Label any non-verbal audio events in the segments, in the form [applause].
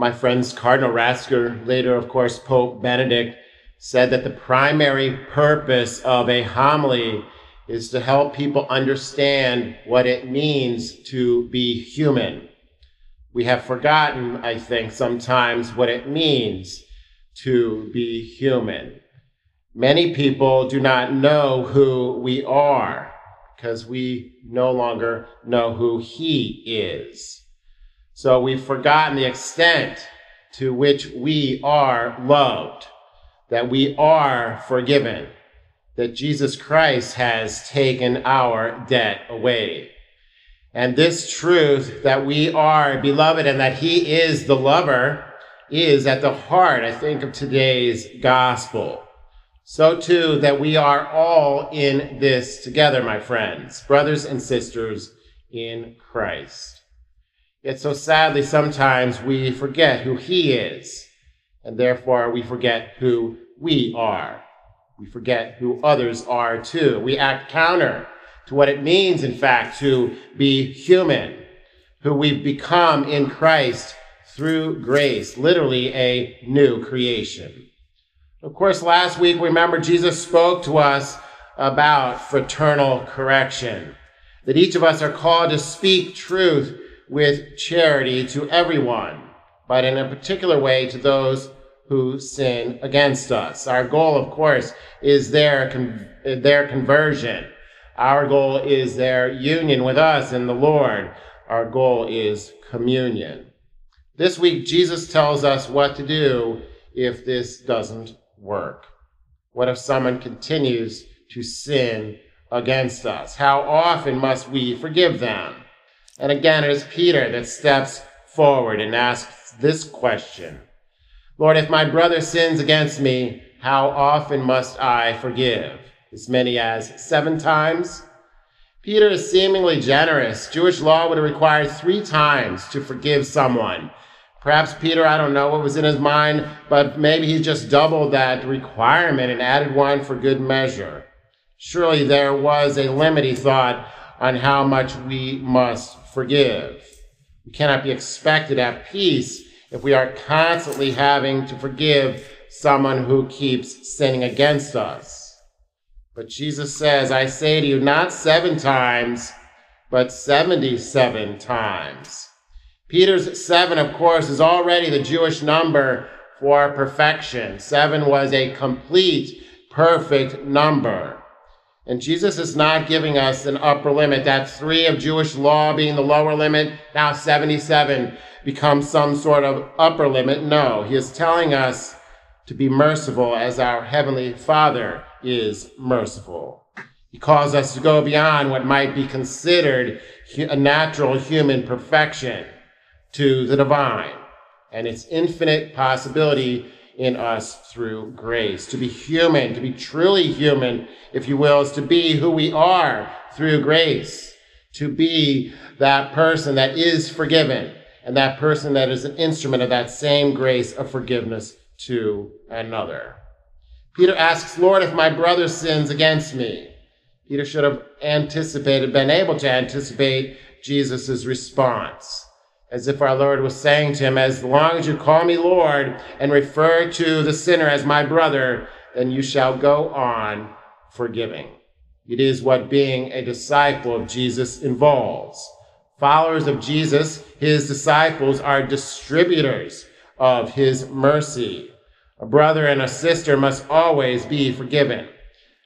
My friends, Cardinal Ratzinger, later, of course, Pope Benedict, said that the primary purpose of a homily is to help people understand what it means to be human. We have forgotten, I think, sometimes what it means to be human. Many people do not know who we are because we no longer know who He is. So we've forgotten the extent to which we are loved, that we are forgiven, that Jesus Christ has taken our debt away. And this truth that we are beloved and that He is the lover is at the heart, I think, of today's gospel. So too that we are all in this together, my friends, brothers and sisters in Christ. Yet so sadly, sometimes we forget who He is, and therefore we forget who we are. We forget who others are too. We act counter to what it means, in fact, to be human, who we've become in Christ through grace, literally a new creation. Of course, last week, remember, Jesus spoke to us about fraternal correction, that each of us are called to speak truth with charity to everyone, but in a particular way to those who sin against us. Our goal, of course, is their, con- their conversion. Our goal is their union with us and the Lord. Our goal is communion. This week, Jesus tells us what to do if this doesn't work? What if someone continues to sin against us? How often must we forgive them? And again, it is Peter that steps forward and asks this question Lord, if my brother sins against me, how often must I forgive? As many as seven times? Peter is seemingly generous. Jewish law would have required three times to forgive someone. Perhaps Peter, I don't know what was in his mind, but maybe he just doubled that requirement and added one for good measure. Surely there was a limit, he thought, on how much we must forgive. We cannot be expected at peace if we are constantly having to forgive someone who keeps sinning against us. But Jesus says, I say to you, not seven times, but 77 times. Peter's seven, of course, is already the Jewish number for perfection. Seven was a complete, perfect number. And Jesus is not giving us an upper limit. That three of Jewish law being the lower limit, now 77 becomes some sort of upper limit. No, he is telling us to be merciful as our Heavenly Father is merciful. He calls us to go beyond what might be considered a natural human perfection to the divine and its infinite possibility in us through grace. To be human, to be truly human, if you will, is to be who we are through grace. To be that person that is forgiven and that person that is an instrument of that same grace of forgiveness to another. Peter asks, Lord, if my brother sins against me. Peter should have anticipated, been able to anticipate Jesus' response as if our Lord was saying to him, As long as you call me Lord and refer to the sinner as my brother, then you shall go on forgiving. It is what being a disciple of Jesus involves. Followers of Jesus, his disciples, are distributors of his mercy. A brother and a sister must always be forgiven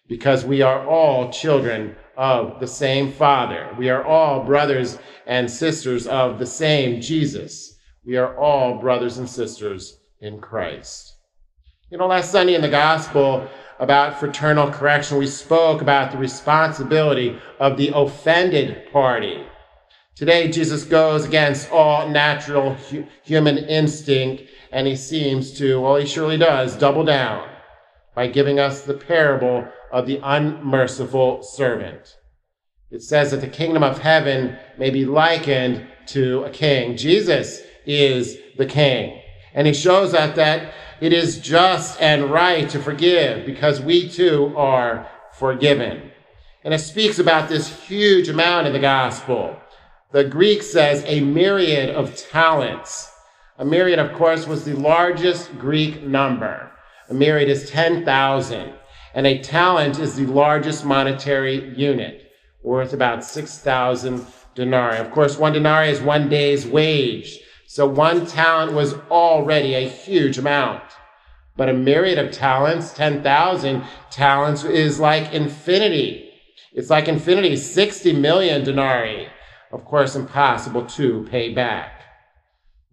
because we are all children of the same Father. We are all brothers and sisters of the same Jesus. We are all brothers and sisters in Christ. You know, last Sunday in the gospel about fraternal correction, we spoke about the responsibility of the offended party. Today, Jesus goes against all natural hu- human instinct, and he seems to, well, he surely does, double down by giving us the parable of the unmerciful servant. It says that the kingdom of heaven may be likened to a king. Jesus is the king. And he shows us that it is just and right to forgive because we too are forgiven. And it speaks about this huge amount in the gospel. The Greek says a myriad of talents. A myriad, of course, was the largest Greek number. A myriad is 10,000, and a talent is the largest monetary unit, worth about 6,000 denarii. Of course, one denarii is one day's wage, so one talent was already a huge amount. But a myriad of talents, 10,000 talents, is like infinity. It's like infinity, 60 million denarii. Of course, impossible to pay back.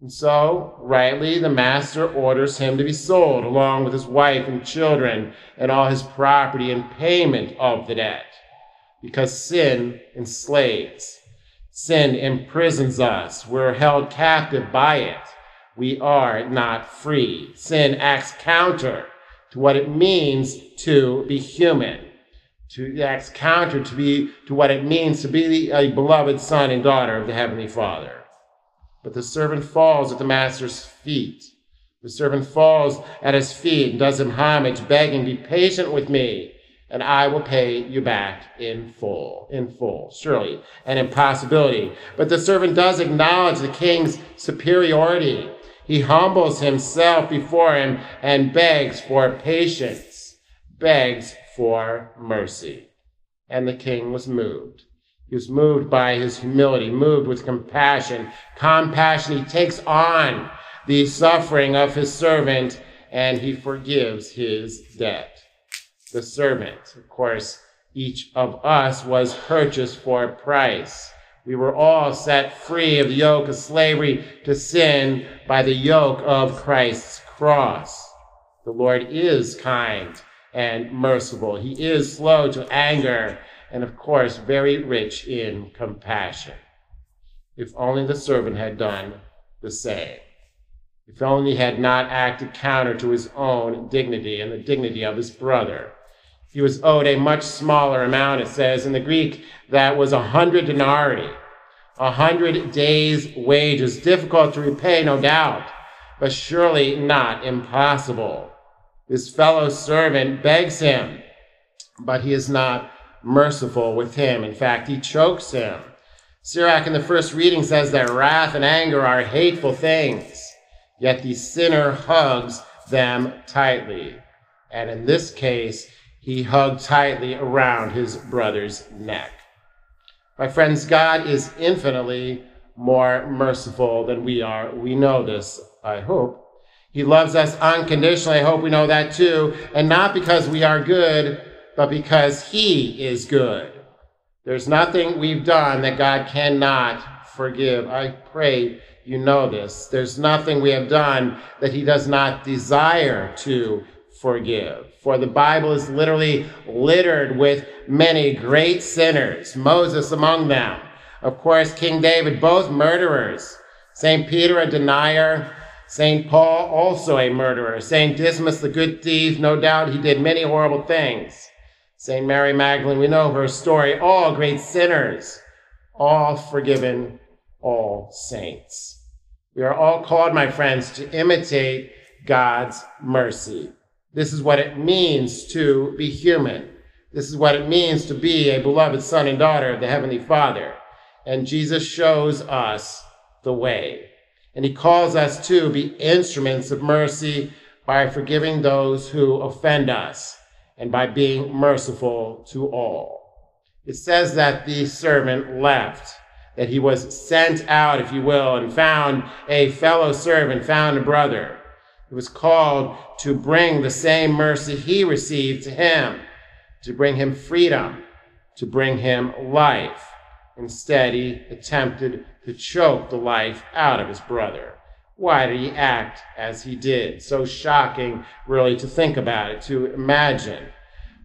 And so, rightly, the master orders him to be sold along with his wife and children and all his property in payment of the debt. Because sin enslaves. Sin imprisons us. We're held captive by it. We are not free. Sin acts counter to what it means to be human. To acts counter to be to what it means to be a beloved son and daughter of the Heavenly Father. But the servant falls at the master's feet. The servant falls at his feet and does him homage, begging, Be patient with me, and I will pay you back in full. In full. Surely an impossibility. But the servant does acknowledge the king's superiority. He humbles himself before him and begs for patience, begs for mercy. And the king was moved he was moved by his humility, moved with compassion. Compassion, he takes on the suffering of his servant and he forgives his debt. The servant, of course, each of us was purchased for a price. We were all set free of the yoke of slavery to sin by the yoke of Christ's cross. The Lord is kind and merciful. He is slow to anger and of course, very rich in compassion. If only the servant had done the same. If only he had not acted counter to his own dignity and the dignity of his brother. He was owed a much smaller amount, it says in the Greek, that was a hundred denarii, a hundred days' wages. Difficult to repay, no doubt, but surely not impossible. His fellow servant begs him, but he is not merciful with him. In fact, he chokes him. Sirach in the first reading says that wrath and anger are hateful things, yet the sinner hugs them tightly. And in this case, he hugged tightly around his brother's neck. My friends, God is infinitely more merciful than we are. We know this, I hope. He loves us unconditionally. I hope we know that too. And not because we are good, but because He is good. There's nothing we've done that God cannot forgive. I pray you know this. There's nothing we have done that He does not desire to forgive. For the Bible is literally littered with many great sinners, Moses among them. Of course, King David, both murderers. St. Peter, a denier. St. Paul, also a murderer. St. Dismas, the good thief, no doubt he did many horrible things. St. Mary Magdalene, we know her story, all great sinners, all forgiven, all saints. We are all called, my friends, to imitate God's mercy. This is what it means to be human. This is what it means to be a beloved son and daughter of the Heavenly Father. And Jesus shows us the way. And he calls us to be instruments of mercy by forgiving those who offend us and by being merciful to all. It says that the servant left, that he was sent out, if you will, and found a fellow servant, found a brother. He was called to bring the same mercy he received to him, to bring him freedom, to bring him life. Instead, he attempted to choke the life out of his brother. Why did he act as he did? So shocking, really, to think about it, to imagine.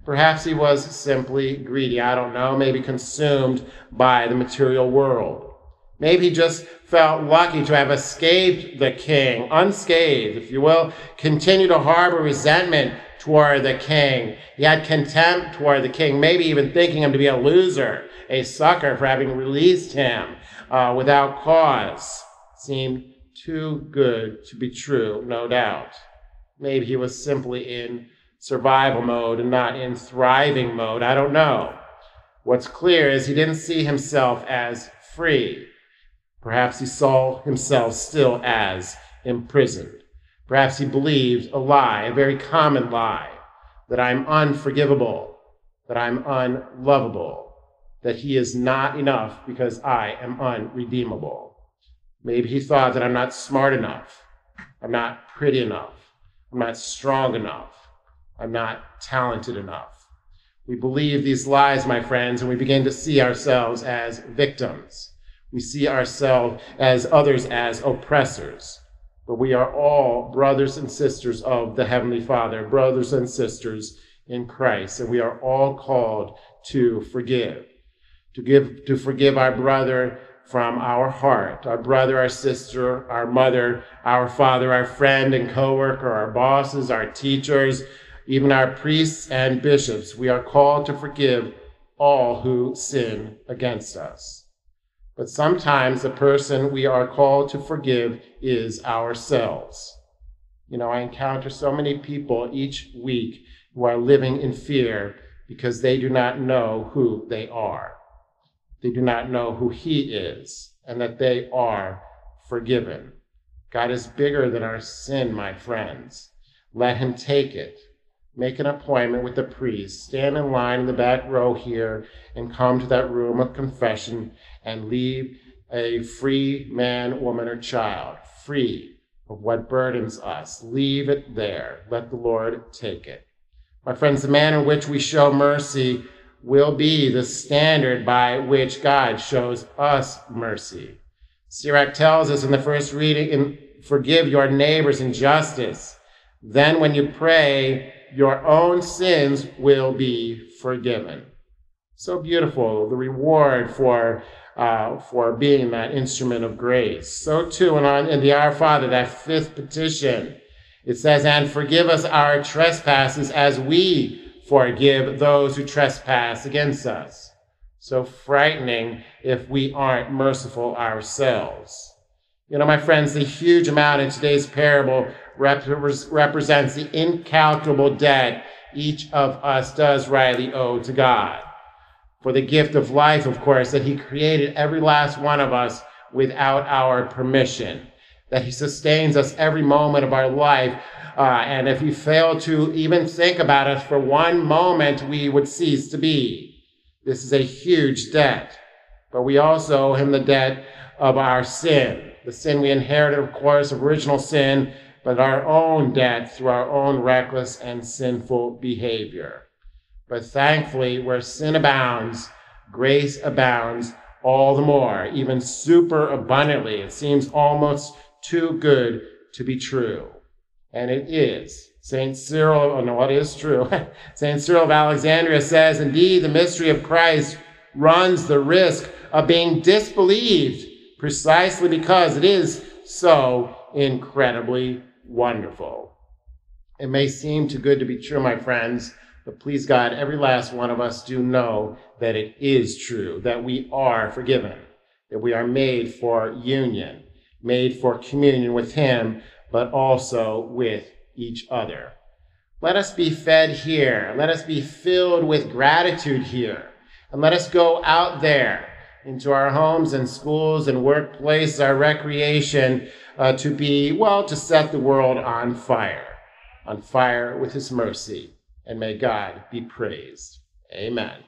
Perhaps he was simply greedy. I don't know. Maybe consumed by the material world. Maybe he just felt lucky to have escaped the king, unscathed, if you will, continue to harbor resentment toward the king. He had contempt toward the king, maybe even thinking him to be a loser, a sucker for having released him uh, without cause. Seemed too good to be true, no doubt. Maybe he was simply in survival mode and not in thriving mode. I don't know. What's clear is he didn't see himself as free. Perhaps he saw himself still as imprisoned. Perhaps he believes a lie, a very common lie, that I'm unforgivable, that I'm unlovable, that he is not enough because I am unredeemable. Maybe he thought that I'm not smart enough, I'm not pretty enough, I'm not strong enough, I'm not talented enough. We believe these lies, my friends, and we begin to see ourselves as victims. We see ourselves as others as oppressors. But we are all brothers and sisters of the Heavenly Father, brothers and sisters in Christ, and we are all called to forgive. To give to forgive our brother from our heart, our brother, our sister, our mother, our father, our friend and coworker, our bosses, our teachers, even our priests and bishops, we are called to forgive all who sin against us. But sometimes the person we are called to forgive is ourselves. You know, I encounter so many people each week who are living in fear because they do not know who they are. They do not know who He is and that they are forgiven. God is bigger than our sin, my friends. Let Him take it make an appointment with the priest, stand in line in the back row here, and come to that room of confession and leave a free man, woman, or child, free of what burdens us. Leave it there. Let the Lord take it. My friends, the manner in which we show mercy will be the standard by which God shows us mercy. Sirach tells us in the first reading, in, forgive your neighbors injustice. Then when you pray, your own sins will be forgiven. So beautiful, the reward for uh, for being that instrument of grace. So too, and on in the Our Father, that fifth petition, it says, "And forgive us our trespasses, as we forgive those who trespass against us." So frightening if we aren't merciful ourselves. You know, my friends, the huge amount in today's parable rep- represents the incalculable debt each of us does rightly owe to God. For the gift of life, of course, that He created every last one of us without our permission, that He sustains us every moment of our life. Uh, and if we fail to even think about us for one moment, we would cease to be. This is a huge debt. But we also owe Him the debt of our sin. The sin we inherited, of course, original sin but our own debt through our own reckless and sinful behavior. But thankfully, where sin abounds, grace abounds all the more, even super abundantly. It seems almost too good to be true. And it is. St. Cyril, oh no, what is true? [laughs] St. Cyril of Alexandria says, indeed, the mystery of Christ runs the risk of being disbelieved precisely because it is so incredibly wonderful. It may seem too good to be true, my friends, but please God, every last one of us do know that it is true, that we are forgiven, that we are made for union, made for communion with Him, but also with each other. Let us be fed here. Let us be filled with gratitude here. And let us go out there into our homes and schools and workplaces, our recreation, uh, to be, well, to set the world on fire, on fire with his mercy. And may God be praised. Amen.